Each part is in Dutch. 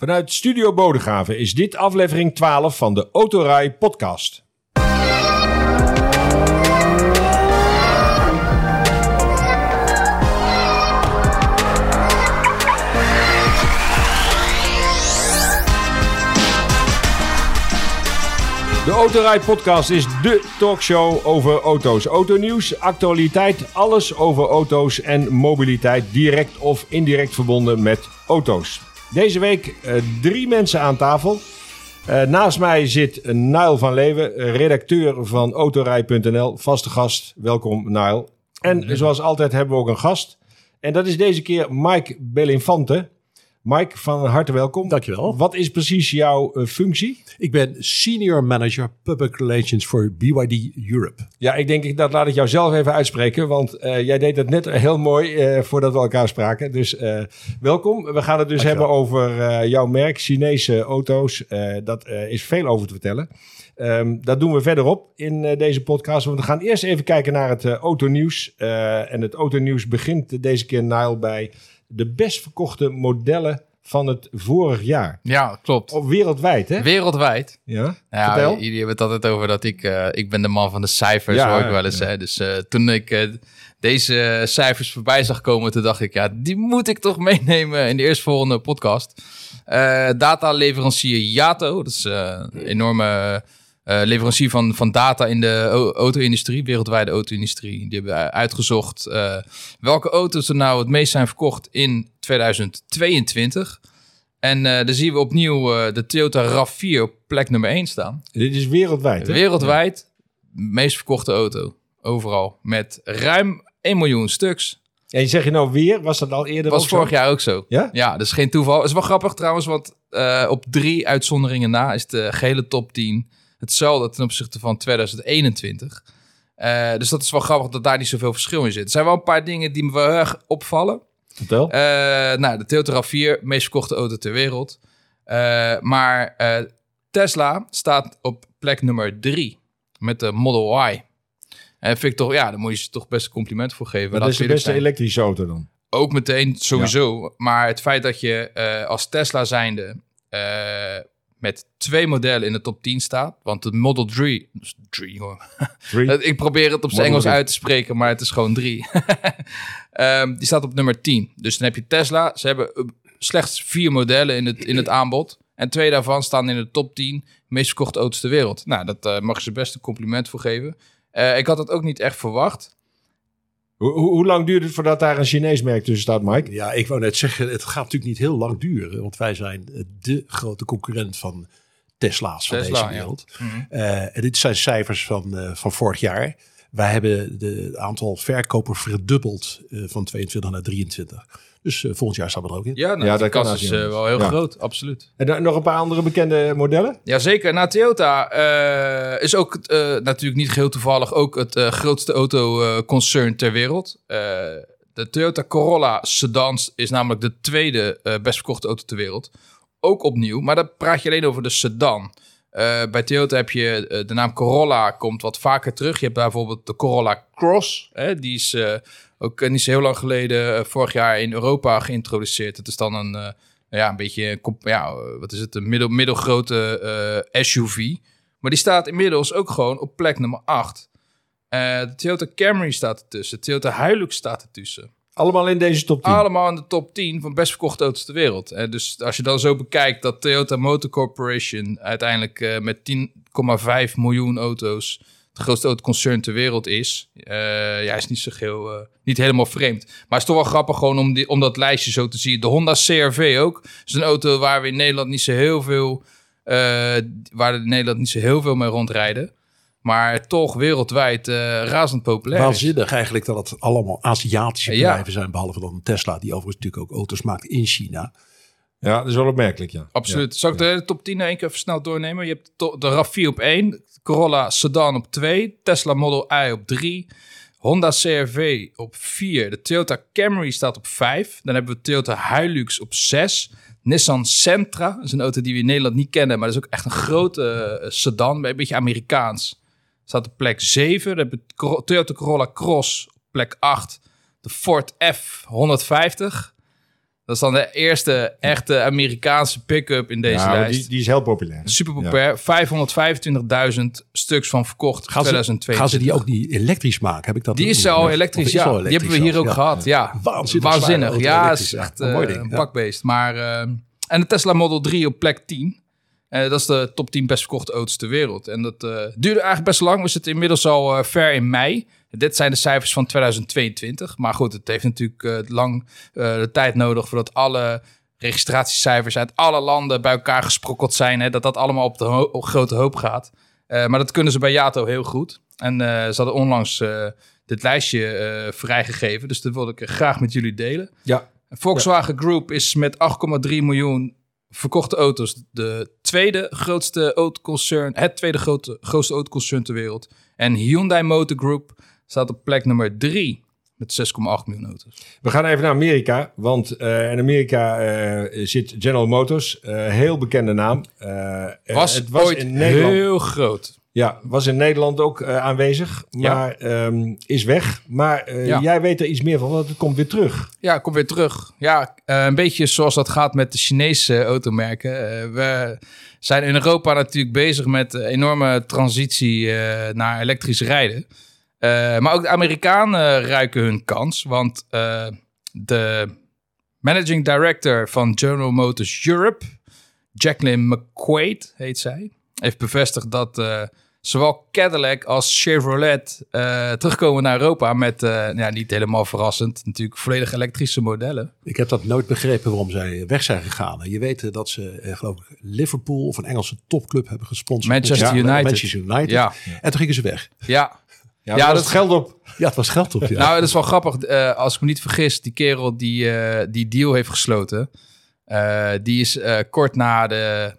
Vanuit Studio Bodegraven is dit aflevering 12 van de Autorij podcast. De Autorij podcast is de talkshow over auto's. Autonieuws, actualiteit, alles over auto's en mobiliteit direct of indirect verbonden met auto's. Deze week eh, drie mensen aan tafel. Eh, naast mij zit Nile van Leeuwen, eh, redacteur van Autorij.nl, vaste gast. Welkom Nile. En zoals altijd hebben we ook een gast. En dat is deze keer Mike Belinfante. Mike, van harte welkom. Dankjewel. Wat is precies jouw eh, functie? Ik ben Senior Manager Public Relations voor BYD Europe. Ja, ik denk dat laat ik jou zelf even uitspreken, want eh, jij deed het net heel mooi eh, voordat we elkaar spraken. Dus welkom. We gaan het dus Dankjewel. hebben over jouw merk, Chinese auto's. Dat is veel over te vertellen. Ehm, dat doen we verderop in deze podcast. Want we gaan eerst even kijken naar het eh, autonieuws. En het autonieuws begint deze keer, Nile, bij de best verkochte modellen van het vorig jaar. Ja, klopt. Op wereldwijd, hè? Wereldwijd. Ja, Ja, vertel. jullie hebben het altijd over dat ik... eh, ik ben de man van de cijfers, Ja, hoor ik wel eens. ja. Hè? Dus eh, toen ik eh, deze cijfers voorbij zag komen... toen dacht ik, ja, die moet ik toch meenemen in de eerstvolgende podcast. Dataleverancier Yato, dat is een enorme eh, leverancier van, van data in de au- auto-industrie, wereldwijde auto-industrie. Die hebben uitgezocht eh, welke auto's er nou het meest zijn verkocht in 2022. En eh dan zien we opnieuw eh, de Toyota RAV4 op plek nummer 1 staan. Dit is wereldwijd, hè? Wereldwijd meest verkochte auto. Overal. Met ruim 1 miljoen stuks. En zeg je nou weer? Was dat al eerder Dat was zo? vorig jaar ook zo. Ja? Ja, dat is geen toeval. Het is wel grappig trouwens, want eh, op drie uitzonderingen na is de gehele top 10 hetzelfde ten opzichte van 2021. Eh, dus dat is wel grappig dat daar niet zoveel verschil in zit. Er zijn wel een paar dingen die me wel erg opvallen. Vertel. Eh, nou, de Toyota RAV4, meest verkochte auto ter wereld. Eh, maar Tesla staat op plek nummer drie met de Model Y. En vind ik toch, ja, daar moet je ze toch best een compliment voor geven. Maar dat is de beste zijn. elektrische auto dan. Ook meteen sowieso. Maar het feit dat je als Tesla zijnde met twee modellen in de top 10 staat. Want de Model 3, dus 3 hoor. Three. Ik probeer het op zijn Engels 3. uit te spreken, maar het is gewoon 3. Ehm, die staat op nummer 10. Dus dan heb je Tesla. Ze hebben eh, slechts vier modellen in het, in het aanbod. En twee daarvan staan in de top 10 meest verkochte auto's ter wereld. Nou, dat eh, mag je ze best een compliment voor geven. Eh, ik had dat ook niet echt verwacht. Hoe, lang duurt het voordat daar een Chinees merk tussen staat, Mike? Ja, ik wou net zeggen, het gaat natuurlijk niet heel lang duren. Want wij zijn de grote concurrent van Tesla's van Tesla, deze ja. wereld. Eh, en dit zijn cijfers van, eh, van vorig jaar. Wij hebben de het aantal verkopers verdubbeld eh, van 22 naar 23. Dus eh, volgend jaar staan we er ook in. Ja, nou, Ja, de dat kan kans is eh, wel heel Ja. groot, absoluut. En dan nog een paar andere bekende modellen? Jazeker. Nou, Toyota eh, is ook eh, natuurlijk niet geheel toevallig ook het eh, grootste autoconcern ter wereld. Eh, de Toyota Corolla sedan is namelijk de tweede eh, best verkochte auto ter wereld. Ook opnieuw, maar dan praat je alleen over de sedan. Eh, bij Toyota heb je de naam Corolla komt wat vaker terug. Je hebt bijvoorbeeld de Corolla Cross. Hè, die is eh, ook eh, niet zo heel lang geleden, eh, vorig jaar in Europa geïntroduceerd. Het is dan een, eh, ja, een beetje, ja, wat is het, een middel, middelgrote SUV. Maar die staat inmiddels ook gewoon op plek nummer 8. Eh, de Toyota Camry staat ertussen. Toyota Hilux staat ertussen. Allemaal in deze top 10. Allemaal in de top 10 van best verkochte auto's ter wereld. En dus als je dan zo bekijkt dat Toyota Motor Corporation uiteindelijk met 10,5 miljoen auto's het grootste autoconcern ter wereld is. eh ja, is niet zo heel, eh, niet helemaal vreemd. Maar het is toch wel grappig gewoon om, die, om dat lijstje zo te zien. De Honda CRV ook. Is een auto waar we in Nederland niet zo heel veel, eh, waar in Nederland niet zo heel veel mee rondrijden. Maar toch wereldwijd eh, razend populair. Waanzinnig eigenlijk dat het allemaal Aziatische Ja. bedrijven zijn. Behalve dan Tesla, die overigens natuurlijk ook auto's maakt in China. Ja, dat is wel opmerkelijk, ja. Absoluut. Zal ik de top 10 nog één keer even snel doornemen? Je hebt de RAV4 op 1, Corolla Sedan op 2, Tesla Model I op 3, Honda CRV op 4, de Toyota Camry staat op 5, dan hebben we Toyota Hilux op 6, Nissan Sentra, dat is een auto die we in Nederland niet kennen, maar dat is ook echt een grote eh, sedan, een beetje Amerikaans. Staat op plek 7, dan hebben we Toyota Corolla Cross op plek 8, de Ford F150, Dat is dan de eerste echte Amerikaanse pick-up in deze Ja, lijst. die, die is heel populair. Super populair. 525.000 stuks van verkocht in Gaan ze, 2022. gaan ze die ook niet elektrisch maken? Heb ik dat Die is al elektrisch, is ja. Die hebben we hier ook gehad, ja. Waanzinnig Waanzinnig, ja. is echt ja. Een mooi eh, ding, een ja. pakbeest. Maar, eh, en de Tesla Model 3 op plek 10. Eh, dat is de top 10 best verkochte auto's ter wereld. En dat eh, duurde eigenlijk best lang. We zitten inmiddels al eh, ver in mei. Dit zijn de cijfers van 2022. Maar goed, het heeft natuurlijk eh, lang eh, de tijd nodig voordat alle registratiecijfers uit alle landen bij elkaar gesprokkeld zijn. Hè, dat dat allemaal op de ho- op grote hoop gaat. Eh, maar dat kunnen ze bij Yato heel goed. En ze hadden onlangs dit lijstje vrijgegeven. Dus dat wilde ik graag met jullie delen. Ja. Volkswagen Group is met 8,3 miljoen verkochte auto's de tweede grootste autoconcern, het tweede grote, grootste autoconcern ter wereld. En Hyundai Motor Group staat op plek nummer 3 met 6,8 miljoen auto's. We gaan even naar Amerika, want eh, in Amerika eh, zit General Motors, eh, heel bekende naam. Was, het was ooit in Nederland, heel groot. ja, was in Nederland ook aanwezig, Ja. maar ehm, is weg. Maar Ja. jij weet er iets meer van, want het komt weer terug. Ja, kom weer terug. Ja, een beetje zoals dat gaat met de Chinese automerken. We zijn in Europa natuurlijk bezig met een enorme transitie naar elektrisch rijden. Eh, maar ook de Amerikanen ruiken hun kans. Want eh, de managing director van General Motors Europe, Jacqueline McQuaid heet zij, heeft bevestigd dat eh, zowel Cadillac als Chevrolet terugkomen naar Europa met, ja, niet helemaal verrassend, natuurlijk volledig elektrische modellen. Ik heb dat nooit begrepen waarom zij weg zijn gegaan. Je weet dat ze, geloof ik, Liverpool of een Engelse topclub hebben gesponsord. Manchester Ja, United. Manchester United. Ja, En toen gingen ze weg. ja. Ja, dat- dat geld op. Ja, het was geld op. Ja. Nou, dat is wel grappig. Eh, als ik me niet vergis, die kerel die eh, die deal heeft gesloten, eh, die is eh, kort na, de,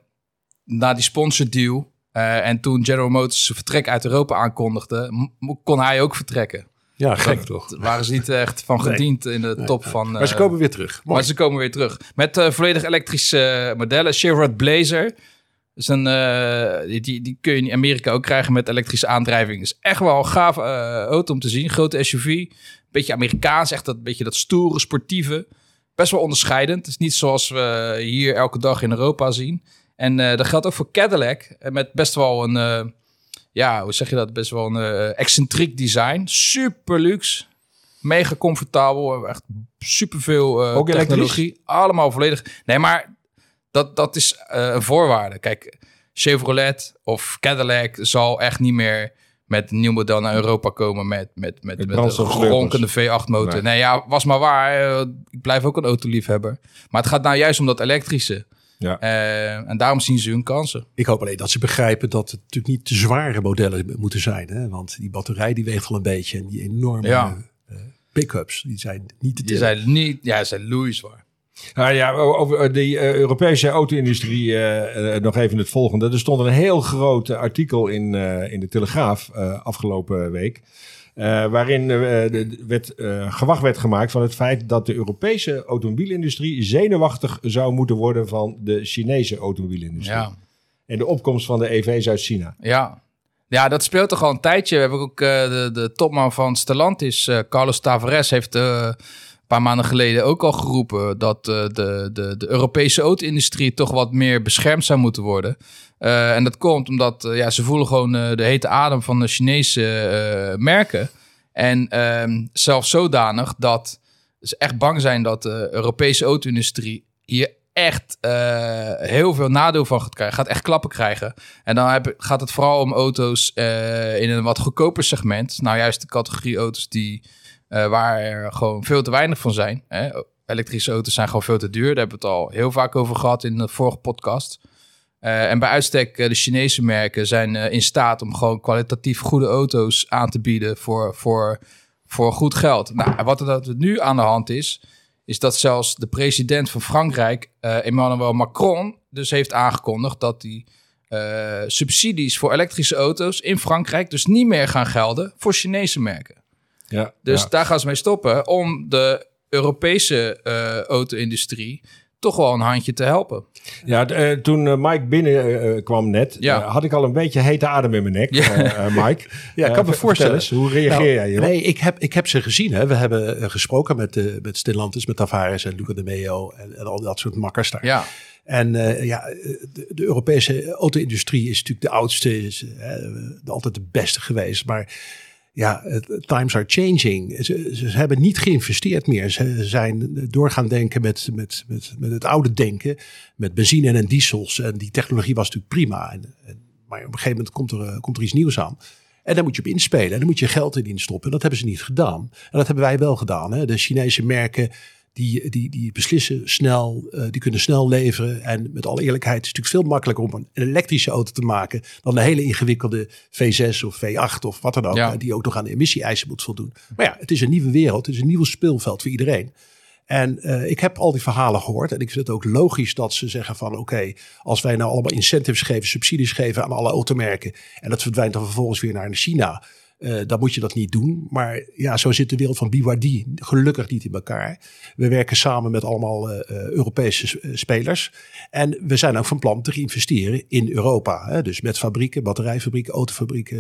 na die sponsordeal. eh en toen General Motors zijn vertrek uit Europa aankondigde, kon hij ook vertrekken. ja, gek Dat- toch? Daar waren ze niet echt van gediend in de top van. Maar ze komen weer terug. Mooi. Maar ze komen weer terug. Met volledig elektrische modellen. Chevrolet Blazer. Is een, eh, die, die, die kun je in Amerika ook krijgen met elektrische aandrijving. Is echt wel een gaaf eh, auto om te zien. Grote SUV. Beetje Amerikaans. Echt dat beetje dat stoere, sportieve. Best wel onderscheidend. Het is niet zoals we hier elke dag in Europa zien. En eh, dat geldt ook voor Cadillac. Met best wel een... ja, hoe zeg je dat? Best wel een excentriek design. Super luxe. Mega comfortabel. Echt superveel elektrisch? technologie. Allemaal volledig. Nee, maar dat, dat is eh, een voorwaarde. Kijk, Chevrolet of Cadillac zal echt niet meer met een nieuw model naar Europa komen met, met, met, met, een ronkende V8-motor. Nee. Nee. ja, was maar waar. Eh, ik blijf ook een autoliefhebber. Maar het gaat nou juist om dat elektrische. Ja. Eh, en daarom zien ze hun kansen. Ik hoop alleen dat ze begrijpen dat het natuurlijk niet te zware modellen moeten zijn. Hè? Want die batterij die weegt al een beetje. En die enorme Ja. eh, pick-ups, die zijn niet te Die tillen. zijn niet, ja, ze zijn loeizwaar. Nou ja, over die eh, Europese auto-industrie eh, eh, nog even het volgende. Er stond een heel groot eh, artikel in, eh, in de Telegraaf eh, afgelopen week. eh, waarin eh, de- werd, eh, gewacht werd gemaakt van het feit dat de Europese automobielindustrie zenuwachtig zou moeten worden van de Chinese automobielindustrie. Ja. En de opkomst van de EV's uit China. Ja. ja, dat speelt toch al een tijdje. We hebben ook eh, de, de topman van Stellantis, eh, Carlos Tavares, heeft eh, paar maanden geleden ook al geroepen dat eh, de, de, de Europese auto-industrie toch wat meer beschermd zou moeten worden. Eh, en dat komt omdat eh, ja, ze voelen gewoon de hete adem van de Chinese merken. En ehm, zelfs zodanig dat ze echt bang zijn dat de Europese auto-industrie hier echt heel veel nadeel van gaat krijgen. Gaat echt klappen krijgen. En dan heb, gaat het vooral om auto's in een wat goedkoper segment. Nou, juist de categorie auto's die, eh, waar er gewoon veel te weinig van zijn. Hè? Elektrische auto's zijn gewoon veel te duur. Daar hebben we het al heel vaak over gehad in de vorige podcast. Eh, en bij uitstek, eh, de Chinese merken zijn in staat om gewoon kwalitatief goede auto's aan te bieden voor, voor, voor goed geld. Nou, wat er nu aan de hand is, is dat zelfs de president van Frankrijk, Emmanuel Macron, dus heeft aangekondigd dat die subsidies voor elektrische auto's in Frankrijk dus niet meer gaan gelden voor Chinese merken. Ja, Dus ja. daar gaan ze mee stoppen om de Europese eh, auto-industrie toch wel een handje te helpen. Ja, eh, toen eh, Mike binnenkwam kwam net, Ja. had ik al een beetje hete adem in mijn nek, Ja. Mike. Ja, ik kan me voorstellen. eens, hoe reageer Nou, jij hierop? Nee, ik heb, ik heb ze gezien. Hè. We hebben gesproken met, eh met Stellantis, met Tavares en Luca de Meo en, en al dat soort makkers daar. Ja, En eh, ja, de, de Europese auto-industrie is natuurlijk de oudste, is altijd de beste geweest. Maar ja, times are changing. Ze, hebben niet geïnvesteerd meer. Ze zijn doorgaan denken met, met, met, met het oude denken, met benzine en diesels. En die technologie was natuurlijk prima. Maar op een gegeven moment komt er, eh, komt er iets nieuws aan. En daar moet je op inspelen. En dan moet je geld in stoppen. En dat hebben ze niet gedaan. En dat hebben wij wel gedaan. Hè. De Chinese merken die, die, die beslissen snel, eh, die kunnen snel leveren. En met alle eerlijkheid, het is natuurlijk veel makkelijker om een elektrische auto te maken dan een hele ingewikkelde V6 of V8 of wat dan ook, Ja. eh, die ook nog aan de emissie-eisen moet voldoen. Maar ja, het is een nieuwe wereld, het is een nieuw speelveld voor iedereen. En eh, ik heb al die verhalen gehoord en ik vind het ook logisch dat ze zeggen van oké, als wij nou allemaal incentives geven, subsidies geven aan alle automerken en dat verdwijnt dan vervolgens weer naar China, eh, dan moet je dat niet doen. Maar ja, zo zit de wereld van BYD gelukkig niet in elkaar. We werken samen met allemaal eh, Europese spelers. En we zijn ook van plan te investeren in Europa. Hè? Dus met fabrieken, batterijfabrieken, autofabrieken.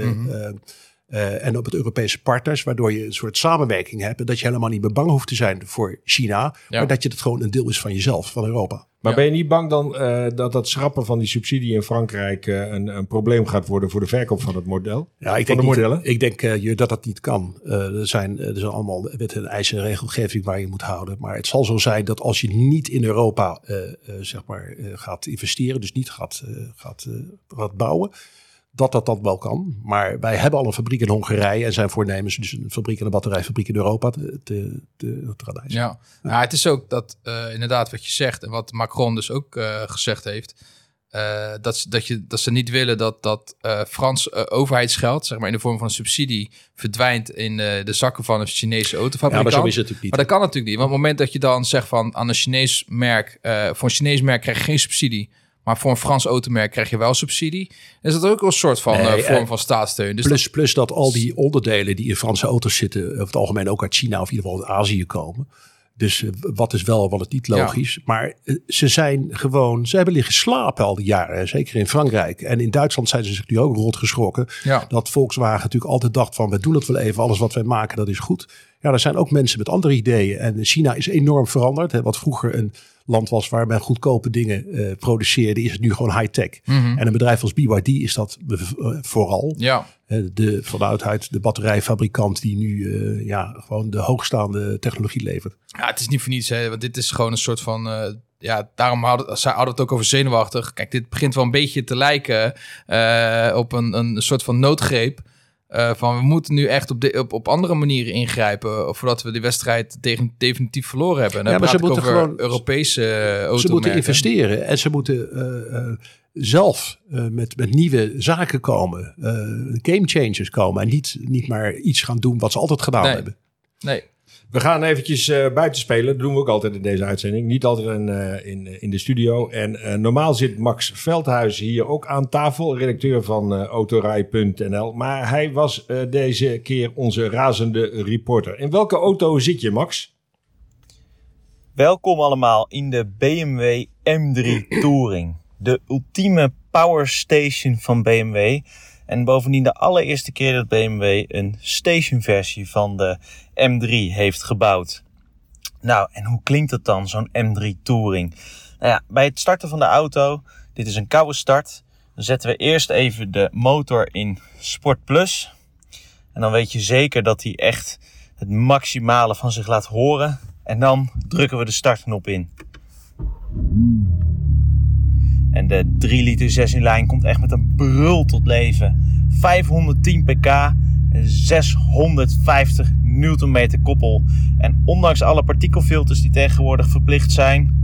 eh, en op het Europese partners, waardoor je een soort samenwerking hebt. En dat je helemaal niet meer bang hoeft te zijn voor China. Ja. Maar dat je het gewoon een deel is van jezelf, van Europa. Maar Ja. ben je niet bang dan eh, dat dat schrappen van die subsidie in Frankrijk eh, een, een probleem gaat worden voor de verkoop van het model? Ja, van ik denk, de niet- modellen? ik denk eh, je dat dat niet kan. Eh, er, zijn, er zijn allemaal wet en eisen en regelgeving waar je moet houden. Maar het zal zo zijn dat als je niet in Europa eh, eh, zeg maar, eh, gaat investeren, dus niet gaat, gaat, eh, gaat bouwen, dat dat dan wel kan. Maar wij hebben al een fabriek in Hongarije en zijn voornemens dus een fabriek en een batterijfabriek in Europa te, te, te, te ja. ja, het is ook dat eh, inderdaad wat je zegt en wat Macron dus ook eh, gezegd heeft. eh, dat, ze, dat, je, dat ze niet willen dat, dat Frans overheidsgeld, zeg maar in de vorm van een subsidie, verdwijnt in de zakken van een Chinese Ja, autofabrikant. maar zo is het natuurlijk niet. Maar dat kan natuurlijk niet. Want op het moment dat je dan zegt van aan een Chinees merk, voor een Chinees merk krijg je geen subsidie. Maar voor een Frans automerk krijg je wel subsidie. Is dat ook wel een soort van Nee, eh, vorm eh, van staatssteun? Dus plus, plus dat al die onderdelen die in Franse auto's zitten, over het algemeen ook uit China of in ieder geval uit Azië komen. Dus eh, wat is wel, wat is niet logisch. Maar eh, ze zijn gewoon, ze hebben liggen slapen al die jaren. Zeker in Frankrijk. En in Duitsland zijn ze zich nu ook rot geschrokken. Ja. Dat Volkswagen natuurlijk altijd dacht van, we doen het wel even. Alles wat wij maken, dat is goed. Ja, er zijn ook mensen met andere ideeën. En China is enorm veranderd. Hè. Wat vroeger een land was waar men goedkope dingen eh, produceerde, is het nu gewoon high-tech. Mhm. En een bedrijf als BYD is dat eh, vooral. ja, De, vanuit uit de batterijfabrikant die nu eh, ja, gewoon de hoogstaande technologie levert. Ja, het is niet voor niets, hè, want dit is gewoon een soort van. ja, daarom hadden, ze hadden het ook over zenuwachtig. Kijk, dit begint wel een beetje te lijken op een, een soort van noodgreep. Eh, van we moeten nu echt op, de, op, op andere manieren ingrijpen. Voordat we die wedstrijd tegen, definitief verloren hebben. En dan Ja, maar ze moeten over gewoon- Europese uh, Ze moeten investeren en ze moeten eh, eh, zelf eh, met, met nieuwe zaken komen. eh game changers komen. En niet, niet maar iets gaan doen wat ze altijd gedaan Nee. hebben. Nee, We gaan eventjes eh, buiten spelen. Dat doen we ook altijd in deze uitzending. Niet altijd in, eh, in, in de studio. En eh, normaal zit Max Veldhuis hier ook aan tafel. Redacteur van eh, autorij.nl. Maar hij was eh, deze keer onze razende reporter. In welke auto zit je, Max? Welkom allemaal in de BMW M3 Touring. De ultieme power station van BMW. En bovendien de allereerste keer dat BMW een stationversie van de M3 heeft gebouwd. Nou, en hoe klinkt het dan, zo'n M3 Touring? Nou ja, bij het starten van de auto, dit is een koude start. Dan zetten we eerst even de motor in Sport Plus. En dan weet je zeker dat hij echt het maximale van zich laat horen. En dan drukken we de startknop in. En de 3 liter 6 in lijn komt echt met een brul tot leven. 510 pk, 650 newtonmeter koppel. En ondanks alle partikelfilters die tegenwoordig verplicht zijn,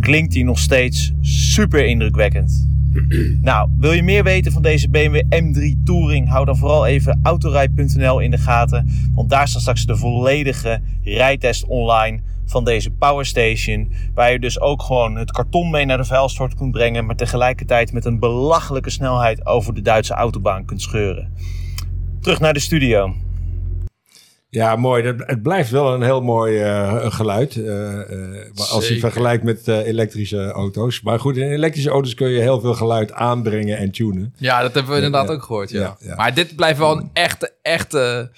klinkt hij nog steeds super indrukwekkend. Nou, wil je meer weten van deze BMW M3 Touring? Hou dan vooral even autorij.nl in de gaten. Want daar staat straks de volledige rijtest online van deze Powerstation. Waar je dus ook gewoon het karton mee naar de vuilstort kunt brengen. Maar tegelijkertijd met een belachelijke snelheid over de Duitse autobaan kunt scheuren. Terug naar de studio. Ja, mooi. Dat, het blijft wel een heel mooi eh, geluid. eh, eh, als je vergelijkt met elektrische auto's. Maar goed, in elektrische auto's kun je heel veel geluid aanbrengen en tunen. Ja, dat hebben we inderdaad ja. ook gehoord. Ja. Ja, ja. Maar dit blijft wel een echte, echte.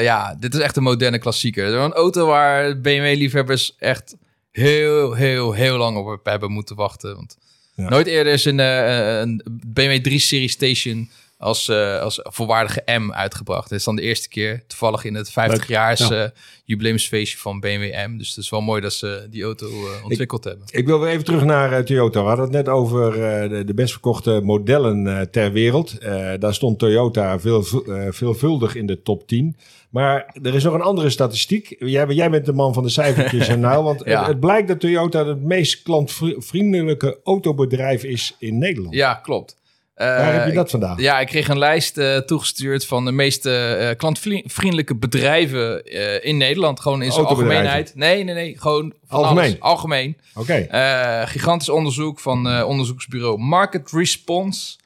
ja, dit is echt een moderne klassieker. Een auto waar BMW-liefhebbers echt heel, heel, heel lang op hebben moeten wachten. Want nooit eerder is een, een BMW 3-serie station als, eh, als volwaardige M uitgebracht. Dit is dan de eerste keer, toevallig in het 50-jaars Ja. eh, jubileumsfeestje van BMW M. Dus het is wel mooi dat ze die auto eh, ontwikkeld hebben. Ik wil weer even terug naar Toyota. We hadden het net over de, de best verkochte modellen ter wereld. Daar stond Toyota veel, veelvuldig in de top 10. Maar er is nog een andere statistiek. Jij, jij bent de man van de cijfertjes en nou. Want Ja. het, het blijkt dat Toyota het meest klantvriendelijke autobedrijf is in Nederland. Ja, klopt. Eh, Waar heb je dat vandaan? Ja, ik kreeg een lijst eh, toegestuurd van de meest eh, klantvriendelijke bedrijven eh, in Nederland. Gewoon in zijn algemeenheid. Nee, nee, nee. Gewoon Algemeen? alles. Algemeen. Oké. Eh, gigantisch onderzoek van eh, onderzoeksbureau Market Response.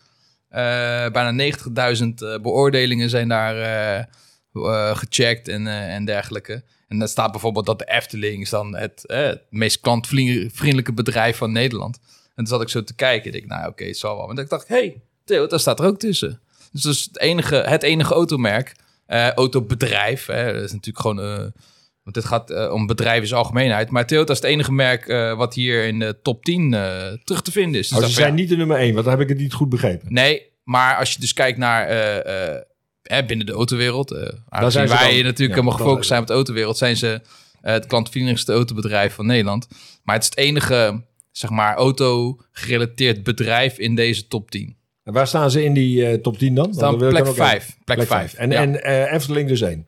Eh, bijna 90.000 eh, beoordelingen zijn daar eh, eh, gecheckt en, eh, en dergelijke. En daar staat bijvoorbeeld dat de Efteling is dan het, eh, het meest klantvriendelijke bedrijf van Nederland. En toen zat ik zo te kijken. Ik denk, nou oké, het zal wel. Maar ik dacht, hé, hey, Toyota staat er ook tussen. Dus dat is het enige, het enige automerk, eh, autobedrijf. Hè, dat is natuurlijk gewoon... eh, want dit gaat eh, om bedrijven in zijn algemeenheid. Maar Toyota is het enige merk wat hier in de top 10 eh, terug te vinden is. Dus Oh, ze zijn ja, niet de nummer 1, want dan heb ik het niet goed begrepen. Nee, maar als je dus kijkt naar hè, binnen de autowereld. eh aangezien zijn wij dan. natuurlijk Ja, helemaal gefocust zijn op de autowereld, zijn ze het klantvriendelijkste autobedrijf van Nederland. Maar het is het enige, zeg maar, auto-gerelateerd bedrijf in deze top 10. En waar staan ze in die eh, top 10 dan? Dan plek ook 5. even- Plek Plek 5. 5. En, en eh, Efteling dus 1.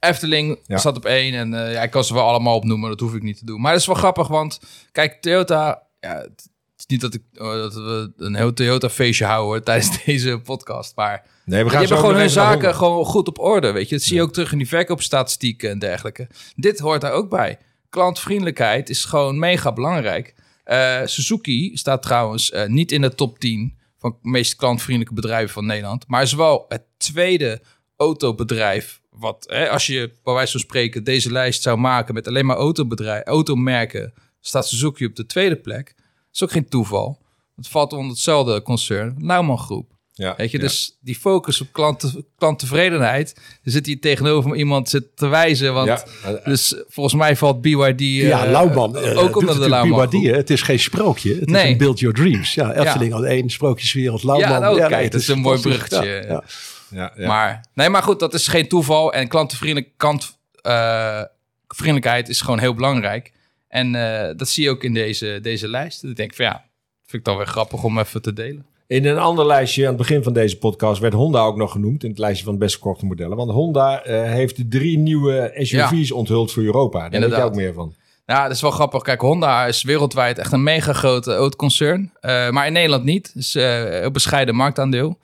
Efteling Ja. staat op één en eh, ja, ik kan ze wel allemaal opnoemen, dat hoef ik niet te doen. Maar dat is wel grappig, want kijk, Toyota, ja, het is niet dat, ik, oh, dat we een heel Toyota-feestje houden tijdens deze podcast, maar Nee, we die gaan hebben gewoon hun zaken gewoon goed op orde, weet je. Dat zie je ook terug in die verkoopstatistieken en dergelijke. Dit hoort daar ook bij. Klantvriendelijkheid is gewoon mega belangrijk. Eh, Suzuki staat trouwens eh, niet in de top 10 van de meest klantvriendelijke bedrijven van Nederland, maar is wel het tweede autobedrijf wat, hè, als je bij wijze van spreken deze lijst zou maken met alleen maar autobedrijf, automerken, staat Suzuki op de tweede plek. Dat is ook geen toeval. Het valt onder hetzelfde concern, Lauman Groep. Ja, Weet je, ja. dus die focus op klanten, klanttevredenheid. Er zit hier tegenover iemand zit te wijzen. Want Ja, eh, dus volgens mij valt BYD eh, ja, Lauwman. eh, ook doet onder de Lauwman. BYD, hè. Het is geen sprookje. Het Nee. is een build your dreams. Ja, Efteling al één, sprookjeswereld, Lauwman. Ja, nou, kijk, nee, het dat is een mooi bruggetje. Ja, ja. ja, ja. Maar, nee, maar goed, dat is geen toeval. En klantenvriendelijk, kant, eh, vriendelijkheid is gewoon heel belangrijk. En eh, dat zie je ook in deze, deze lijst. Ik denk van ja, vind ik dan weer grappig om even te delen. In een ander lijstje aan het begin van deze podcast werd Honda ook nog genoemd. In het lijstje van de best verkochte modellen. Want Honda eh, heeft drie nieuwe SUV's onthuld voor Europa. Daar weet je Inderdaad. ook meer van. Ja, dat is wel grappig. Kijk, Honda is wereldwijd echt een mega grote autoconcern. Eh, maar in Nederland niet. Dus eh, een bescheiden marktaandeel.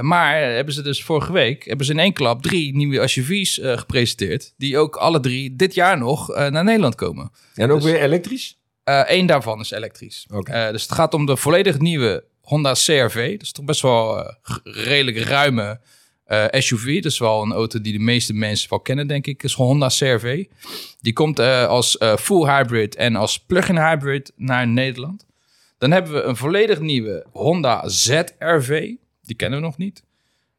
Maar hebben ze dus vorige week hebben ze in één klap drie nieuwe SUV's gepresenteerd. Die ook alle drie dit jaar nog naar Nederland komen. En ook Dus- weer elektrisch? Eén daarvan is elektrisch. Oké. Eh, dus het gaat om de volledig nieuwe Honda CRV. Dat is toch best wel eh, redelijk ruime eh, SUV. Dat is wel een auto die de meeste mensen wel kennen, denk ik. is Honda CRV. Die komt eh, als full hybrid en als plug-in hybrid naar Nederland. Dan hebben we een volledig nieuwe Honda ZRV. Die kennen we nog niet.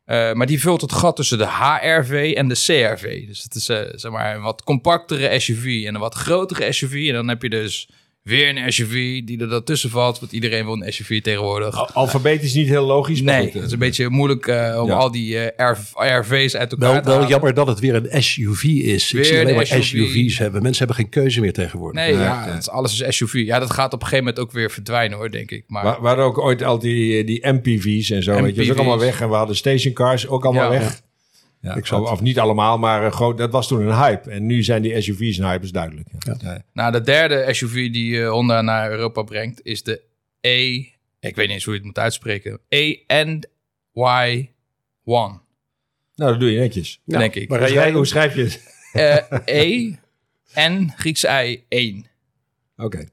Maar die vult het gat tussen de HRV en de CRV. Dus het is zeg maar een wat compactere SUV en een wat grotere SUV. En dan heb je dus weer een SUV die er daartussen valt. Want iedereen wil een SUV tegenwoordig. Al- Alfabetisch niet heel logisch. nee, eh, het is een beetje moeilijk eh, om Ja. al die eh, RV's uit elkaar Wel, te wel halen. jammer dat het weer een SUV is. Weer Ik zie alleen een maar SUV. SUV's hebben. Mensen hebben geen keuze meer tegenwoordig. Nee, ja, nee. het is, alles is SUV. Ja, dat gaat op een gegeven moment ook weer verdwijnen hoor, denk ik. Maar hadden ook ooit al die, die MPV's en zo. Weet je, dat is ook allemaal weg. En we hadden stationcars ook allemaal Ja. weg. Ja, Exact. of, of niet allemaal, maar eh, groot, dat was toen een hype. En nu zijn die SUV's een hype, is duidelijk. Ja. Ja. Nou, de derde SUV die eh, Honda naar Europa brengt is de E. Ik weet niet eens hoe je het moet uitspreken. E-N-Y-1, Nou, dat doe je netjes. Ja, denk ik. maar Hoe rij schrijf, jij hoe schrijf je het? Eh, E, N, Griekse I, 1. Oké.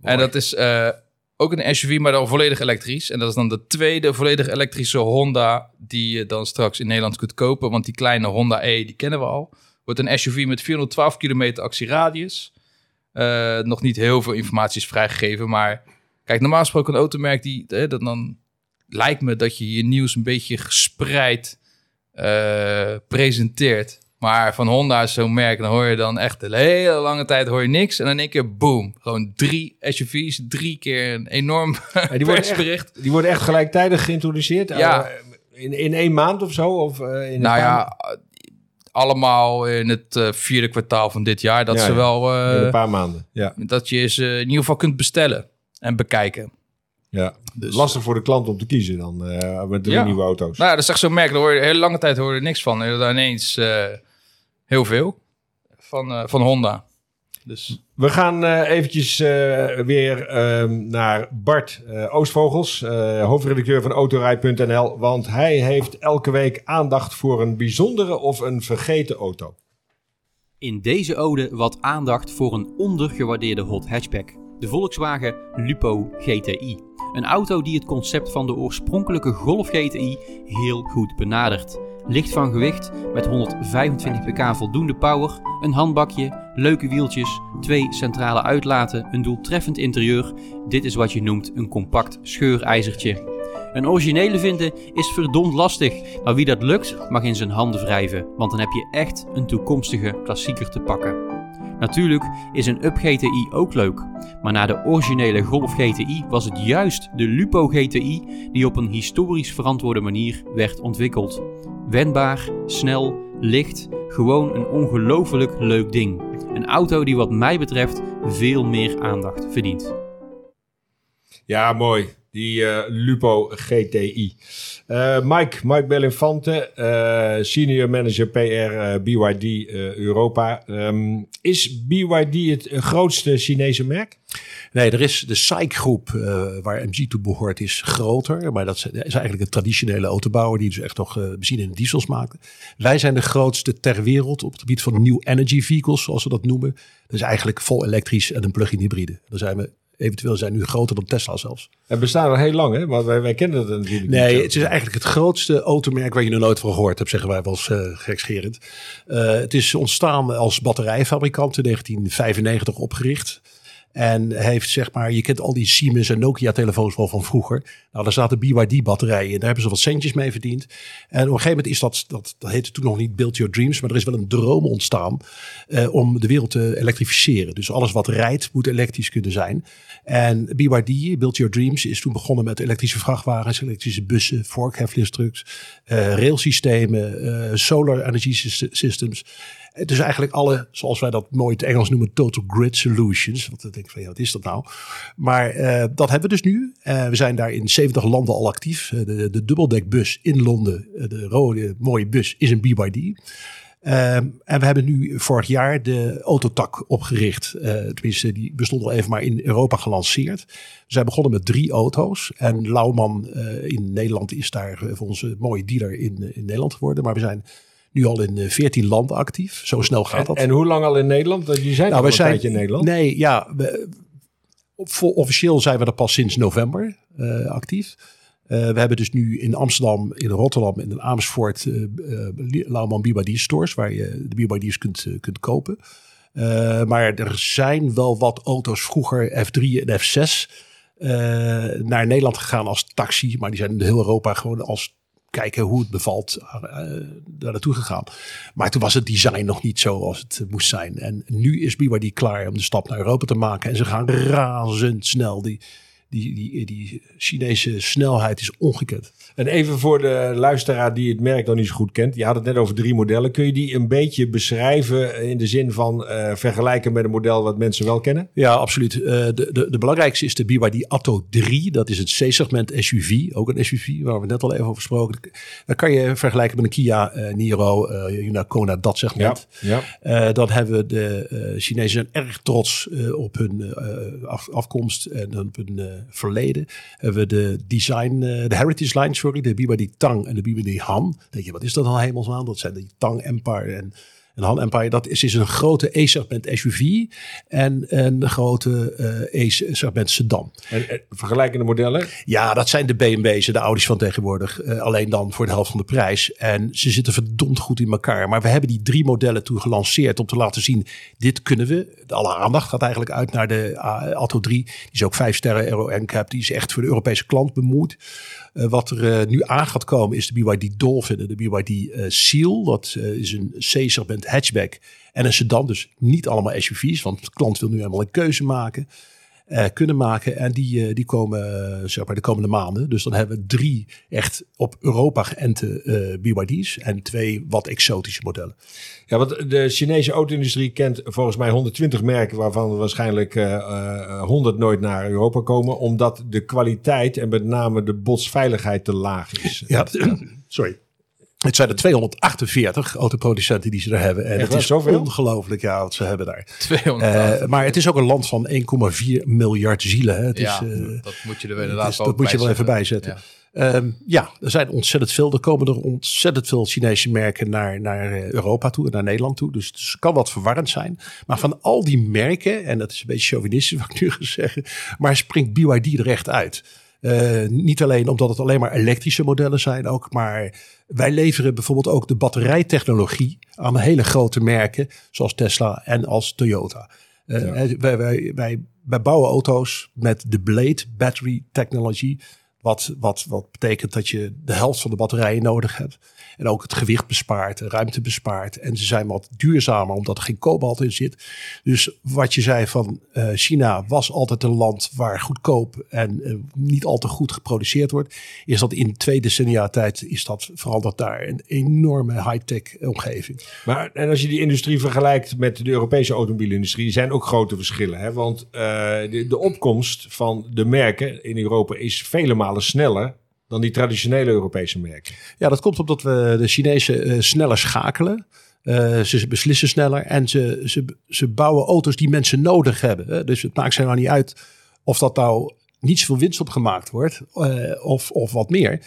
En dat is eh, ook een SUV, maar dan volledig elektrisch. En dat is dan de tweede volledig elektrische Honda die je dan straks in Nederland kunt kopen. Want die kleine Honda E, die kennen we al. Wordt een SUV met 412 kilometer actieradius. Uh, nog niet heel veel informatie is vrijgegeven, maar kijk, normaal gesproken een automerk die, dat dan lijkt me dat je je nieuws een beetje gespreid uh, presenteert. Maar van Honda is zo'n merk, dan hoor je dan echt de hele lange tijd hoor je niks. En dan in één keer boom. Gewoon drie SUV's, drie keer een enorm ja, die persbericht. die worden echt gelijktijdig geïntroduceerd? Ja. Uh, in, in één maand of zo? Of, uh, in nou ja, allemaal in het uh, vierde kwartaal van dit jaar. Dat ja, ze wel... in een paar maanden, ja. Dat je ze in ieder geval kunt bestellen en bekijken. Ja, dus, lastig voor de klant om te kiezen dan met drie nieuwe auto's. Nou ja, dat is echt zo merk. Daar hoor je hele lange tijd hoor je niks van. En dan ineens heel veel van, uh, van Honda. Dus. We gaan uh, eventjes uh, weer ehm, naar Bart Oostvogels, hoofdredacteur van Autorij.nl. Want hij heeft elke week aandacht voor een bijzondere of een vergeten auto. In deze ode wat aandacht voor een ondergewaardeerde hot hatchback. De Volkswagen Lupo GTI. Een auto die het concept van de oorspronkelijke Golf GTI heel goed benadert. Licht van gewicht met 125 pk voldoende power, een handbakje, leuke wieltjes, twee centrale uitlaten, een doeltreffend interieur. Dit is wat je noemt een compact scheurijzertje. Een originele vinden is verdomd lastig, maar wie dat lukt mag in zijn handen wrijven, want dan heb je echt een toekomstige klassieker te pakken. Natuurlijk is een Up GTI ook leuk, maar na de originele Golf GTI was het juist de Lupo GTI die op een historisch verantwoorde manier werd ontwikkeld. Wendbaar, snel, licht, gewoon een ongelooflijk leuk ding. Een auto die wat mij betreft veel meer aandacht verdient. Ja, mooi. Die uh, Lupo GTI. Uh, Mike, Mike Belinfante, uh, senior manager PR BYD Europa. Um, is BYD het grootste Chinese merk? Nee, er is de SAIC groep waar MG toe behoort is groter. Maar dat is, eigenlijk een traditionele autobouwer die dus echt nog benzine en diesels maakt. Wij zijn de grootste ter wereld op het gebied van new energy vehicles, zoals we dat noemen. Dat is eigenlijk vol elektrisch en een plug-in hybride. Daar zijn we eventueel zijn nu groter dan Tesla zelfs. En bestaan al heel lang, hè? Want wij, wij kennen het natuurlijk Nee, het is eigenlijk het grootste automerk waar je nog nooit van gehoord hebt, zeggen wij wel eens uh, gekscherend. Uh, het is ontstaan als batterijfabrikant in 1995 opgericht. En heeft zeg maar, je kent al die Siemens en Nokia telefoons wel van vroeger. Nou, daar zaten BYD batterijen in. Daar hebben ze wat centjes mee verdiend. En op een gegeven moment is dat, dat, dat heette toen nog niet Build Your Dreams. Maar er is wel een droom ontstaan uh, om de wereld te elektrificeren. Dus alles wat rijdt moet elektrisch kunnen zijn. En BYD, Build Your Dreams, is toen begonnen met elektrische vrachtwagens, elektrische bussen, forklifttrucks, uh, railsystemen, uh, solar energy systems. Dus eigenlijk alle, zoals wij dat mooi in het Engels noemen, total grid solutions. Want dan denk ik van, ja, wat is dat nou? Maar uh, dat hebben we dus nu. Uh, we zijn daar in 70 landen al actief. Uh, de, de dubbeldekbus in Londen, de rode mooie bus, is een BYD. Um, en we hebben nu vorig jaar de autotak opgericht. Uh, tenminste, die bestond al even maar in Europa gelanceerd. We zijn begonnen met drie auto's. En Lauwman in Nederland is daar voor onze mooie dealer in, in Nederland geworden. Maar we zijn nu al in 14 landen actief. Zo snel gaat dat. En, en hoe lang al in Nederland? Je zijn nou, al een zijn, tijdje in Nederland. Nee, ja. We, officieel zijn we er pas sinds november uh, actief. Uh, we hebben dus nu in Amsterdam, in Rotterdam en in Amersfoort uh, uh, Lauwman BYD stores waar je de BYD's kunt, kunt kopen. maar er zijn wel wat auto's vroeger F3 en F6 naar Nederland gegaan als taxi. Maar die zijn in heel Europa gewoon als kijken hoe het bevalt, uh, daar naartoe gegaan. Maar toen was het design nog niet zo als het moest zijn. En nu is BYD klaar om de stap naar Europa te maken. En ze gaan razendsnel. Die, die, die, die Chinese snelheid is ongekend. En even voor de luisteraar die het merk nog niet zo goed kent. Je had het net over drie modellen. Kun je die een beetje beschrijven in de zin van uh, vergelijken met een model wat mensen wel kennen? Ja, absoluut. Uh, de, de, de belangrijkste is de BYD Atto 3. Dat is het C-segment SUV. Ook een SUV waar we net al even over gesproken. Dat kan je vergelijken met een Kia uh, Niro, Hyundai Kona, dat segment. Ja, ja. dan hebben we de Chinezen erg trots op hun af, afkomst en op hun verleden. Hebben we de design, de heritage lines sorry, de BYD Tang en de BYD Han. Denk je, wat is dat al hemelsmaan? Dat zijn de Tang Empire en Een Han Empire, dat is, is een grote E-segment SUV en een grote eh, E-segment sedan. En, en vergelijkende modellen? Ja, dat zijn de BMW's en de Audi's van tegenwoordig. Eh, alleen dan voor de helft van de prijs. En ze zitten verdomd goed in elkaar. Maar we hebben die drie modellen toen gelanceerd om te laten zien, dit kunnen we. Alle aandacht gaat eigenlijk uit naar de uh, Auto 3. Die is ook vijf sterren Euro NCAP. Die is echt voor de Europese klant bemoeid. Uh, wat er uh, nu aan gaat komen is de BYD Dolphin en de BYD uh, Seal. Dat is een C-segment hatchback en een sedan. Dus niet allemaal SUV's, want de klant wil nu helemaal een keuze maken. Uh, kunnen maken. En die, uh, die komen uh, zeg maar de komende maanden. Dus dan hebben we drie echt op Europa geënte BYD's en twee wat exotische modellen. Ja, want de Chinese auto-industrie kent volgens mij 120 merken waarvan waarschijnlijk 100 nooit naar Europa komen. Omdat de kwaliteit en met name de botsveiligheid te laag is. Ja, sorry. Het zijn er 248 autoproducenten die ze er hebben. En Echt het is zoveel? ongelooflijk ja, wat ze hebben daar. 200. Uh, maar het is ook een land van 1,4 miljard zielen. Hè. Het ja, is, uh, dat moet je er inderdaad is, Dat moet je wel even bijzetten. Ja. Um, ja, er zijn ontzettend veel. Er komen er ontzettend veel Chinese merken naar, naar Europa toe en naar Nederland toe. Dus het kan wat verwarrend zijn. Maar van al die merken, en dat is een beetje chauvinistisch wat ik nu ga zeggen, maar springt BYD er echt uit. Uh, niet alleen omdat het alleen maar elektrische modellen zijn, ook, maar wij leveren bijvoorbeeld ook de batterijtechnologie aan hele grote merken, zoals Tesla en als Toyota. Uh, ja. wij, wij, wij, wij bouwen auto's met de Blade Battery Technology. Wat, wat, wat betekent dat je de helft van de batterijen nodig hebt. En ook het gewicht bespaart, ruimte bespaart. En ze zijn wat duurzamer omdat er geen kobalt in zit. Dus wat je zei van uh, China was altijd een land waar goedkoop en uh, niet al te goed geproduceerd wordt. Is dat in twee decennia tijd is dat veranderd daar een enorme high-tech omgeving. Maar en als je die industrie vergelijkt met de Europese automobielindustrie, zijn ook grote verschillen. Hè? Want uh, de, de opkomst van de merken in Europa is vele malen sneller dan die traditionele Europese merken. Ja, dat komt omdat we de Chinezen uh, sneller schakelen. Uh, ze beslissen sneller en ze, ze, ze bouwen auto's die mensen nodig hebben. Hè? Dus het maakt ze nou niet uit of dat nou niet zoveel winst op gemaakt wordt uh, of, of wat meer.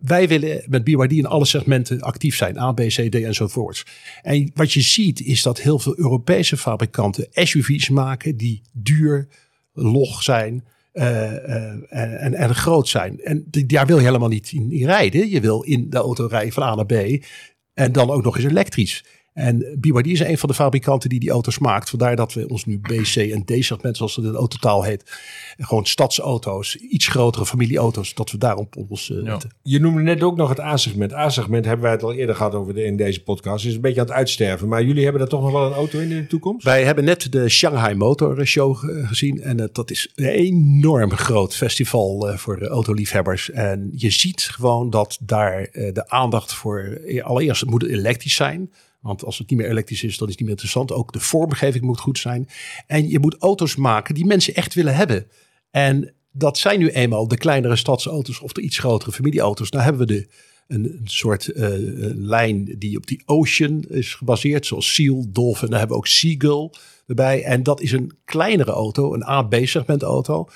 wij willen met BYD in alle segmenten actief zijn. A, B, C, D enzovoorts. En wat je ziet is dat heel veel Europese fabrikanten SUV's maken die duur, log zijn. Uh, uh, en, en groot zijn. En daar wil je helemaal niet in, in, rijden. Je wil in de auto rijden van A naar B. En dan ook nog eens elektrisch. En BYD is een van de fabrikanten die die auto's maakt. Vandaar dat we ons nu B, C en D segment, zoals het in de autotaal heet. Gewoon stadsauto's, iets grotere familieauto's, dat we daarop op ons uh, ja. Je noemde net ook nog het A-segment. A-segment hebben wij het al eerder gehad over de, in deze podcast. Is een beetje aan het uitsterven. Maar jullie hebben er toch nog wel een auto in in de toekomst? Wij hebben net de Shanghai Motor Show gezien. En uh, dat is een enorm groot festival uh, voor autoliefhebbers. En je ziet gewoon dat daar de aandacht voor... Allereerst moet het elektrisch zijn. Want als het niet meer elektrisch is, dan is het niet meer interessant. Ook de vormgeving moet goed zijn. En je moet auto's maken die mensen echt willen hebben. En dat zijn nu eenmaal de kleinere stadsauto's of de iets grotere familieauto's. Nou hebben we de, een, soort uh, lijn die op die Ocean is gebaseerd. Zoals Seal, Dolphin. Daar hebben we ook Seagull erbij. En dat is een kleinere auto, een A-B-segment auto.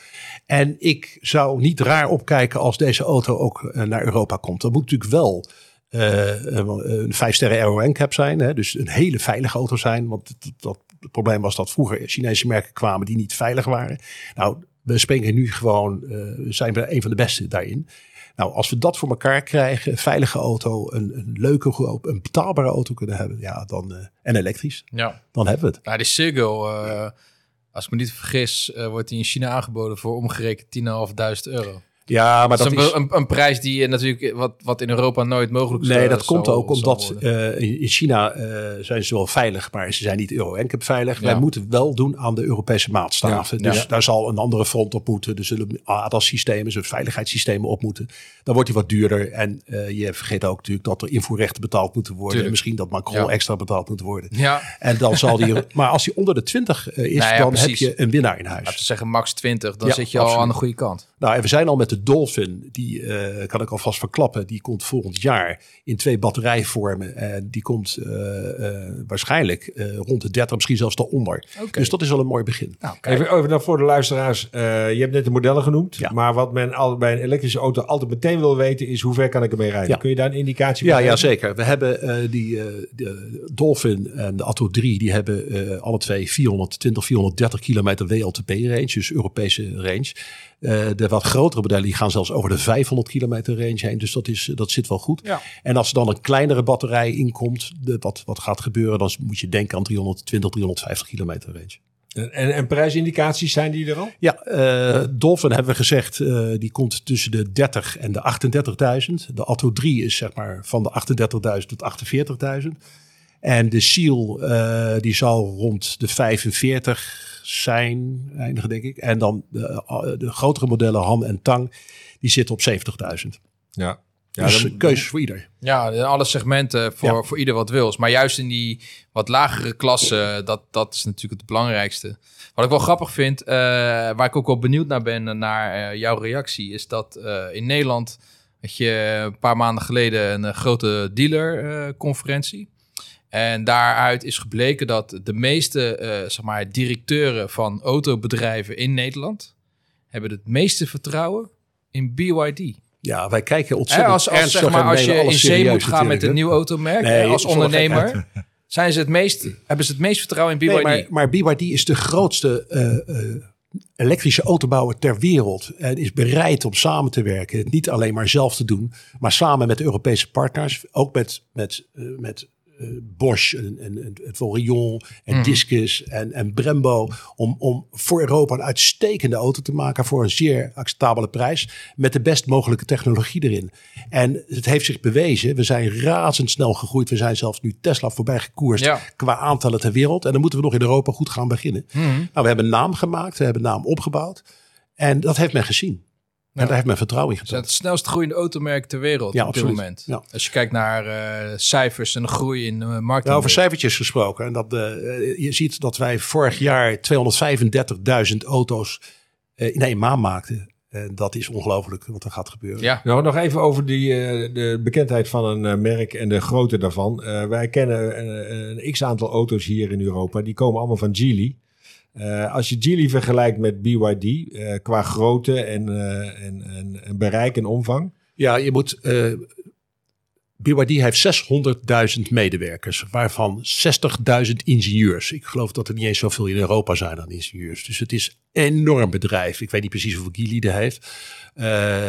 En ik zou niet raar opkijken als deze auto ook uh, naar Europa komt. Dat moet natuurlijk wel... Uh, een vijf sterren Aero NCAP zijn. Hè? Dus een hele veilige auto zijn. Want het, dat, het probleem was dat vroeger Chinese merken kwamen die niet veilig waren. Nou, we springen nu gewoon, uh, zijn we een van de beste daarin. Nou, als we dat voor elkaar krijgen, een veilige auto, een, een leuke, een betaalbare auto kunnen hebben, ja, dan, uh, en elektrisch, ja. dan hebben we het. Nou, die Seagull, uh, als ik me niet vergis, wordt die in China aangeboden voor omgerekend 10.500 euro. Ja, maar dat, dat is een, een, een, prijs die natuurlijk wat, wat in Europa nooit mogelijk is. Nee, dat komt ook omdat uh, in China uh, zijn ze wel veilig, maar ze zijn niet euro NCAP veilig. Ja. Wij moeten wel doen aan de Europese maatstaven. Ja, dus ja. daar zal een andere front op moeten. Er zullen ADAS-systemen, dus veiligheidssystemen op moeten. Dan wordt hij wat duurder. En uh, je vergeet ook natuurlijk dat er invoerrechten betaald moeten worden. Tuurlijk. Misschien dat Macron extra betaald moet worden. Ja. En dan zal die. maar als hij onder de 20 is, nou dan precies. heb je een winnaar in huis. Laten we zeggen max 20, dan zit je al aan de goede kant. Nou, en we zijn al met de Dolphin, die eh, kan ik alvast verklappen, die komt volgend jaar in twee batterijvormen. En die komt eh, eh, waarschijnlijk eh, rond de 30, misschien zelfs daaronder. Dus dat is al een mooi begin. Nou. Even, even dan voor de luisteraars. Eh, je hebt net de modellen genoemd. Ja. Maar wat men al, bij een elektrische auto altijd meteen wil weten is hoe ver kan ik ermee rijden? Ja. Kun je daar een indicatie Ja, van ja, geven? zeker. We hebben eh, die eh, de Dolphin en de Atto 3, die hebben eh, alle twee 420, 430 kilometer WLTP-range, dus Europese range. Eh, de wat grotere modellen die gaan zelfs over de 500 kilometer range heen, dus dat, is, dat zit wel goed. Ja. En als er dan een kleinere batterij inkomt, de, wat, wat gaat gebeuren, dan moet je denken aan 320, 350 kilometer range. En, en prijsindicaties zijn die er al? Ja, eh Dolphin hebben we gezegd, eh, die komt tussen de 30 en de 38.000. De Atto 3 is zeg maar van de 38.000 tot 48.000. En de Seal, eh, die zal rond de 45 zijn, eindigen denk ik. En dan de, eh, de grotere modellen Han en Tang, die zitten op 70.000. Ja. Ja, dus dan- keus voor ieder. Ja, alle segmenten voor, Ja. voor ieder wat wils. Maar juist in die wat lagere klassen, dat, dat is natuurlijk het belangrijkste. Wat ik wel grappig vind, eh, waar ik ook wel benieuwd naar ben, eh, naar eh, jouw reactie, is dat eh, in Nederland had je een paar maanden geleden een eh, grote dealerconferentie. En daaruit is gebleken dat de meeste eh, zeg maar, directeuren van autobedrijven in Nederland hebben het meeste vertrouwen in BYD. Ja, wij kijken ontzettend als als, ernstig zeg maar, als je in zee moet gaan met een nieuw automerk, Nee, als ondernemer, zijn ze het meest, hebben ze het meest vertrouwen in BYD. Nee, maar, maar BYD is de grootste eh, eh, elektrische autobouwer ter wereld. En is bereid om samen te werken. Niet alleen maar zelf te doen, maar samen met Europese partners. Ook met, met, met Bosch en, en, en het Volrion en Mhm. Discus en, en Brembo. Om, om voor Europa een uitstekende auto te maken voor een zeer acceptabele prijs. Met de best mogelijke technologie erin. En het heeft zich bewezen. We zijn razendsnel gegroeid. We zijn zelfs nu Tesla voorbij gekoerst Ja. qua aantallen ter wereld. En dan moeten we nog in Europa goed gaan beginnen. Mhm. Nou, we hebben een naam gemaakt, we hebben een naam opgebouwd. En dat heeft men gezien. En daar heeft men vertrouwen in Ze zijn getoond. het snelst groeiende automerk ter wereld Ja, op dit moment. Ja. Als je kijkt naar eh, cijfers en de groei in uh, marketing. Nou, over cijfertjes gesproken. En dat, eh, je ziet dat wij vorig jaar 235.000 auto's eh, in één maand maakten. En dat is ongelooflijk wat er gaat gebeuren. ja, Nou, nog even over die, eh, de bekendheid van een eh, merk en de grootte daarvan. Eh, wij kennen een, een x-aantal auto's hier in Europa. Die komen allemaal van Geely. Eh, als je Geely vergelijkt met BYD eh, qua grootte en, eh, en, en, en bereik en omvang. Ja, je moet. BYD heeft 600.000 medewerkers, waarvan 60.000 ingenieurs. Ik geloof dat er niet eens zoveel in Europa zijn dan ingenieurs. Dus het is een enorm bedrijf. Ik weet niet precies hoeveel Geely er heeft.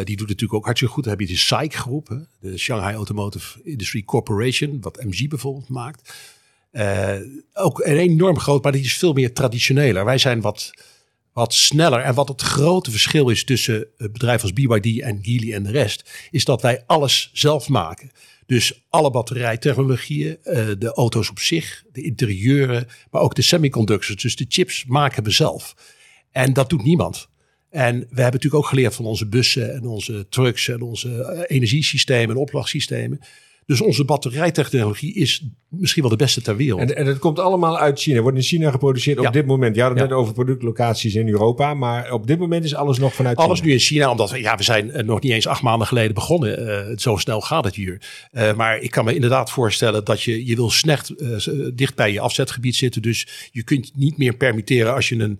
Die doet natuurlijk ook hartstikke goed. Dan heb je de SAIC groep, de Shanghai Automotive Industry Corporation, wat MG bijvoorbeeld maakt. Eh, ook enorm groot, maar die is veel meer traditioneler. Wij zijn wat, wat sneller. En wat het grote verschil is tussen bedrijf als BYD en Geely en de rest, is dat wij alles zelf maken. Dus alle batterijtechnologieën, eh, de auto's op zich, de interieuren, maar ook de semiconductors. Dus de chips maken we zelf. En dat doet niemand. En we hebben natuurlijk ook geleerd van onze bussen en onze trucks en onze eh, energiesystemen en oplagsystemen. Dus onze batterijtechnologie is misschien wel de beste ter wereld. En, en het komt allemaal uit China. Wordt in China geproduceerd op Ja. dit moment. Je had het Ja. net over productlocaties in Europa. Maar op dit moment is alles nog vanuit Alles China. nu in China, omdat we, ja, we zijn eh, nog niet eens acht maanden geleden begonnen. Eh, zo snel gaat het hier. Eh, maar ik kan me inderdaad voorstellen dat je, je wil slecht dicht bij je afzetgebied zitten. Dus je kunt niet meer permitteren als je een,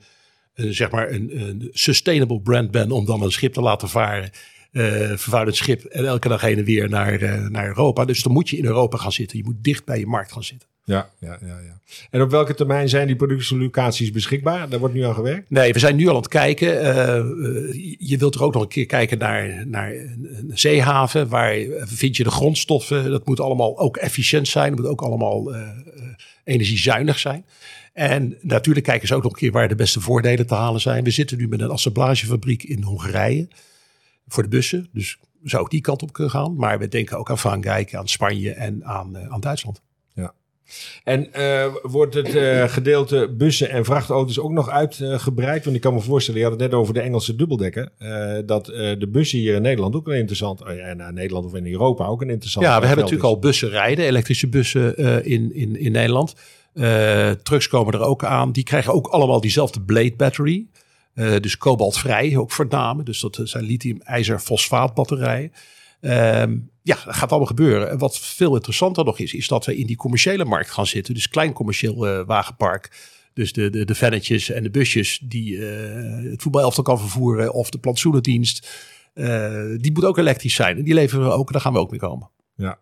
een, zeg maar een, een sustainable brand bent om dan een schip te laten varen. Eh vervuilend schip en elke dag heen en weer naar, eh, naar Europa. Dus dan moet je in Europa gaan zitten. Je moet dicht bij je markt gaan zitten. Ja, ja, ja, ja. En op welke termijn zijn die productielocaties beschikbaar? Daar wordt nu aan gewerkt. Nee, we zijn nu al aan het kijken. Eh, eh, je wilt er ook nog een keer kijken naar, naar een, zeehaven. Waar vind je de grondstoffen? Dat moet allemaal ook efficiënt zijn. Dat moet ook allemaal eh, energiezuinig zijn. En natuurlijk kijken ze ook nog een keer waar de beste voordelen te halen zijn. We zitten nu met een assemblagefabriek in Hongarije voor de bussen. Dus zou ook die kant op kunnen gaan. Maar we denken ook aan Frankrijk, aan Spanje en aan, eh, aan Duitsland. En eh, wordt het eh, gedeelte bussen en vrachtauto's ook nog uitgebreid? Want ik kan me voorstellen, je had het net over de Engelse dubbeldekker. eh, dat de bussen hier in Nederland ook een interessant... Oh ja, in Nederland of in Europa ook een interessant... Ja, we hebben is. natuurlijk al bussen rijden, elektrische bussen in, in, in Nederland. Trucks komen er ook aan. Die krijgen ook allemaal diezelfde blade battery. Uh, dus kobaltvrij ook voorname. Dus dat zijn lithium-ijzer-fosfaatbatterijen. Ehm, ja, dat gaat allemaal gebeuren. En wat veel interessanter nog is, is dat we in die commerciële markt gaan zitten. Dus klein commercieel uh, wagenpark. Dus de, de, de vannetjes en de busjes die uh, het voetbalelftal kan vervoeren. Of de plantsoenendienst. die moet ook elektrisch zijn. En die leveren we ook. Daar gaan we ook mee komen. Ja.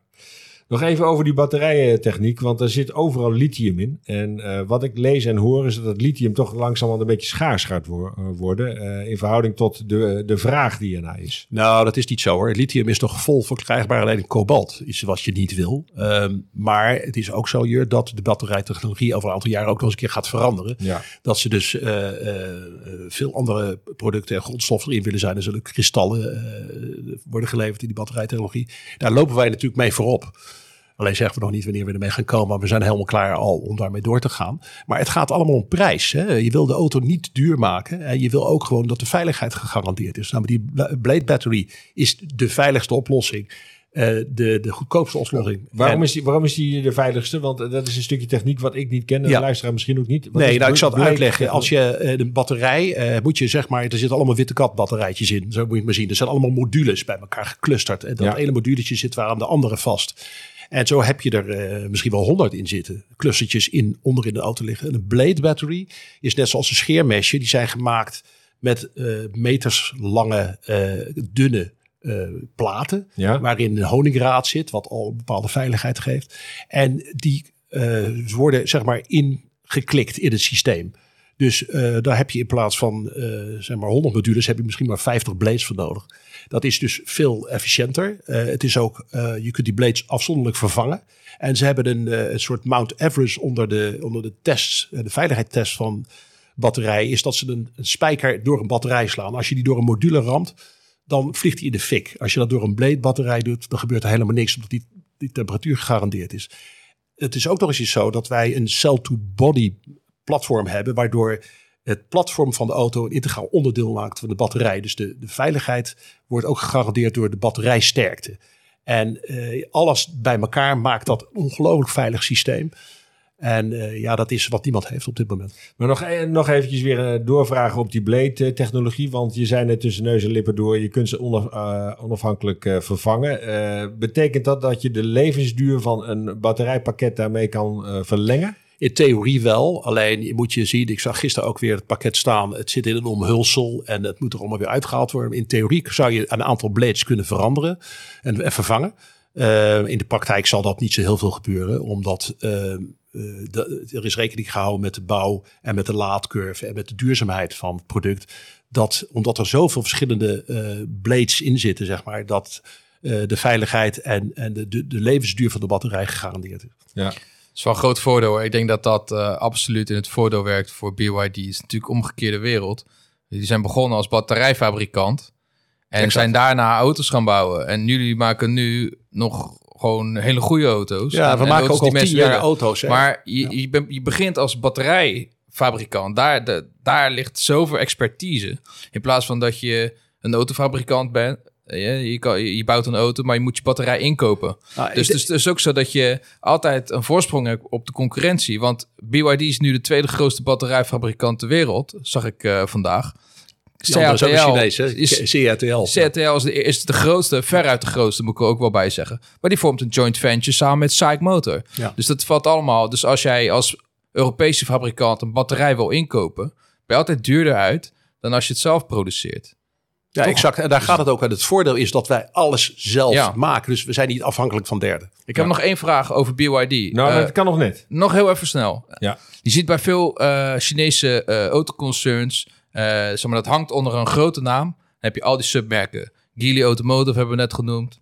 Nog even over die batterijentechniek, want er zit overal lithium in. En uh, wat ik lees en hoor is dat het lithium toch langzamerhand een beetje schaars gaat wo uh, worden. Uh, in verhouding tot de, de vraag die ernaar is. Nou, dat is niet zo hoor. Het lithium is nog vol verkrijgbaar. Alleen kobalt is wat je niet wil. Um, maar het is ook zo, Jur, dat de batterijtechnologie over een aantal jaren ook nog eens een keer gaat veranderen. Ja. Dat ze dus veel andere producten en grondstoffen erin willen zijn. Er zullen kristallen worden geleverd in die batterijtechnologie. Daar lopen wij natuurlijk mee voorop. Alleen zeggen we nog niet wanneer we ermee gaan komen. Maar we zijn helemaal klaar al om daarmee door te gaan. Maar het gaat allemaal om prijs. Hè? Je wil de auto niet duur maken. En je wil ook gewoon dat de veiligheid gegarandeerd is. Nou, die Blade Battery is de veiligste oplossing. Uh, de, de goedkoopste oplossing. Waarom, en, is die, waarom is die de veiligste? Want dat is een stukje techniek wat ik niet ken. En ja. de luisteraar misschien ook niet. Wat nee, nou, ik zal het uitleggen. Als je uh, de batterij, uh, moet je zeg maar, er zitten allemaal witte kat batterijtjes in. Zo moet je het maar zien. Er zijn allemaal modules bij elkaar geclusterd. En dat ja. ene moduletje zit waar aan de andere vast. En zo heb je er uh, misschien wel honderd in zitten. Clustertjes in, onder in de auto liggen. En een blade battery is net zoals een scheermesje. Die zijn gemaakt met uh, meters lange, uh, dunne platen. Ja. Waarin een honingraad zit, wat al een bepaalde veiligheid geeft. En die worden zeg maar ingeklikt in het systeem. Dus uh, daar heb je in plaats van uh, zeg maar 100 modules, heb je misschien maar 50 blades voor nodig. Dat is dus veel efficiënter. Uh, het is ook, je kunt die blades afzonderlijk vervangen. En ze hebben een, een soort Mount Everest onder de, onder de tests, de veiligheidstest van batterij, is dat ze een, een spijker door een batterij slaan. Als je die door een module ramt, dan vliegt die in de fik. Als je dat door een blade batterij doet, dan gebeurt er helemaal niks, omdat die, die temperatuur gegarandeerd is. Het is ook nog eens zo dat wij een cell-to-body platform hebben, waardoor het platform van de auto een integraal onderdeel maakt van de batterij. Dus de, de veiligheid wordt ook gegarandeerd door de batterijsterkte. En uh, alles bij elkaar maakt dat een ongelooflijk veilig systeem. En uh, ja, dat is wat niemand heeft op dit moment. Maar nog, nog eventjes weer uh, doorvragen op die Blade-technologie. Want je zei net tussen neus en lippen door, je kunt ze onaf, onafhankelijk vervangen. betekent dat dat je de levensduur van een batterijpakket daarmee kan verlengen? In theorie wel, alleen je moet je zien, ik zag gisteren ook weer het pakket staan. Het zit in een omhulsel en het moet er allemaal weer uitgehaald worden. In theorie zou je een aantal blades kunnen veranderen en, en vervangen. Uh, in de praktijk zal dat niet zo heel veel gebeuren, omdat uh, er is rekening gehouden met de bouw en met de laadcurve en met de duurzaamheid van het product. Dat omdat er zoveel verschillende blades in zitten, zeg maar, dat de veiligheid en, en de, de, de levensduur van de batterij gegarandeerd is. Ja is wel een groot voordeel. Ik denk dat dat uh, absoluut in het voordeel werkt voor BYD. Het is natuurlijk omgekeerde wereld. Die zijn begonnen als batterijfabrikant. En exact. zijn daarna auto's gaan bouwen. En jullie maken nu nog gewoon hele goede auto's. Ja, we en maken ook al tien jaar auto's. Hè? Maar je, ja. je, ben, je, begint als batterijfabrikant. Daar, de, daar ligt zoveel expertise. In plaats van dat je een autofabrikant bent je, kan, je bouwt een auto, maar je moet je batterij inkopen. Ah, dus, dus het is ook zo dat je altijd een voorsprong hebt op de concurrentie. Want BYD is nu de tweede grootste batterijfabrikant ter wereld, zag ik uh, vandaag. CATL is, is, CATL. CATL is de, is de grootste, veruit de grootste, moet ik er ook wel bij zeggen. Maar die vormt een joint venture samen met SAIC Motor. Ja. Dus dat valt allemaal. Dus als jij als Europese fabrikant een batterij wil inkopen, ben je altijd duurder uit dan als je het zelf produceert. Ja, Toch? exact. En daar gaat het ook uit. Het voordeel is dat wij alles zelf ja. maken. Dus we zijn niet afhankelijk van derden. Ik heb ja. nog één vraag over BYD. Nou, uh, dat kan nog net. Nog heel even snel. Ja. Je ziet bij veel uh, Chinese uh, autoconcerns, zeg maar, dat hangt onder een grote naam. Dan heb je al die submerken. Geely Automotive hebben we net genoemd.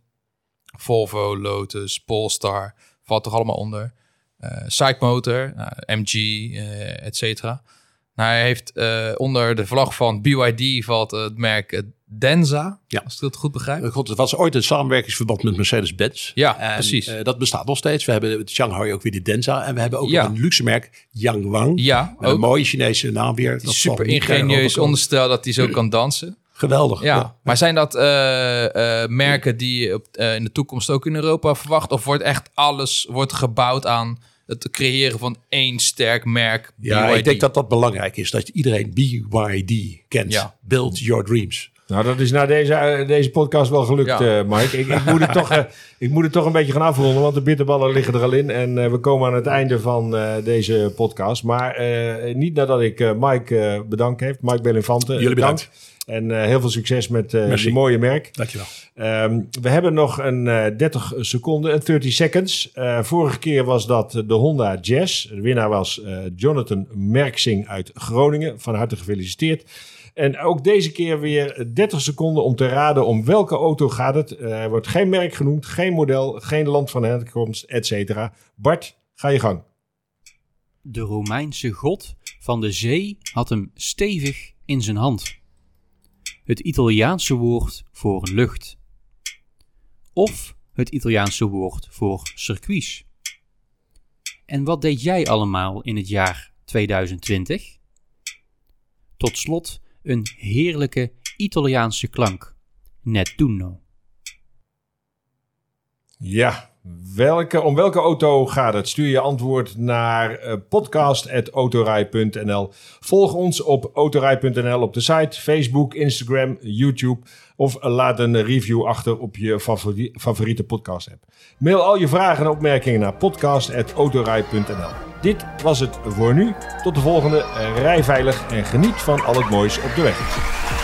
Volvo, Lotus, Polestar. Valt toch allemaal onder. Uh, Psych Motor, MG, et cetera. Nou, hij heeft uh, onder de vlag van BYD valt het merk Denza. Ja. Als ik dat goed begrijp. God, het was ooit een samenwerkingsverband met Mercedes-Benz. Ja, en, precies. Uh, dat bestaat nog steeds. We hebben het Shanghai ook weer de Denza. En we hebben ook ja. een luxe merk, Yangwang. Ja, ook. Een mooie Chinese naam weer. Dat super ingenieus onderstel dat hij zo kan dansen. Geweldig. Ja. ja. Maar zijn dat uh, uh, merken die je in de toekomst ook in Europa verwacht? Of wordt echt alles wordt gebouwd aan het creëren van één sterk merk. Ja, BYD. ik denk dat dat belangrijk is. Dat iedereen BYD kent. Ja. Build your dreams. Nou, dat is na deze, eh, deze podcast wel gelukt, Ja. eh, Mike. Ik, ik, moet het toch, eh, ik moet het toch een beetje gaan afronden, want de bitterballen liggen er al in. En we komen aan het einde van deze podcast. Maar niet nadat ik Mike bedankt heeft. Mike Belinfante. Jullie bedankt. En heel veel succes met je mooie merk. Dankjewel. Ehm, we hebben nog een eh 30 seconden, een 30 seconds. Vorige keer was dat de Honda Jazz. De winnaar was Jonathan Merksing uit Groningen. Van harte gefeliciteerd. En ook deze keer weer 30 seconden om te raden om welke auto gaat het. Eh, er wordt geen merk genoemd, geen model, geen land van herkomst, et cetera. Bart, ga je gang. De Romeinse god van de zee had hem stevig in zijn hand. Het Italiaanse woord voor lucht. Of het Italiaanse woord voor circuits. En wat deed jij allemaal in het jaar 2020? Tot slot een heerlijke Italiaanse klank. Nettuno. Ja, welke, om welke auto gaat het? Stuur je antwoord naar eh, podcast.autorij.nl. Volg ons op autorij.nl op de site, Facebook, Instagram, YouTube. Of laat een review achter op je favori- favoriete podcast app. Mail al je vragen en opmerkingen naar podcast.autorij.nl. Dit was het voor nu. Tot de volgende. Rij veilig en geniet van al het moois op de weg.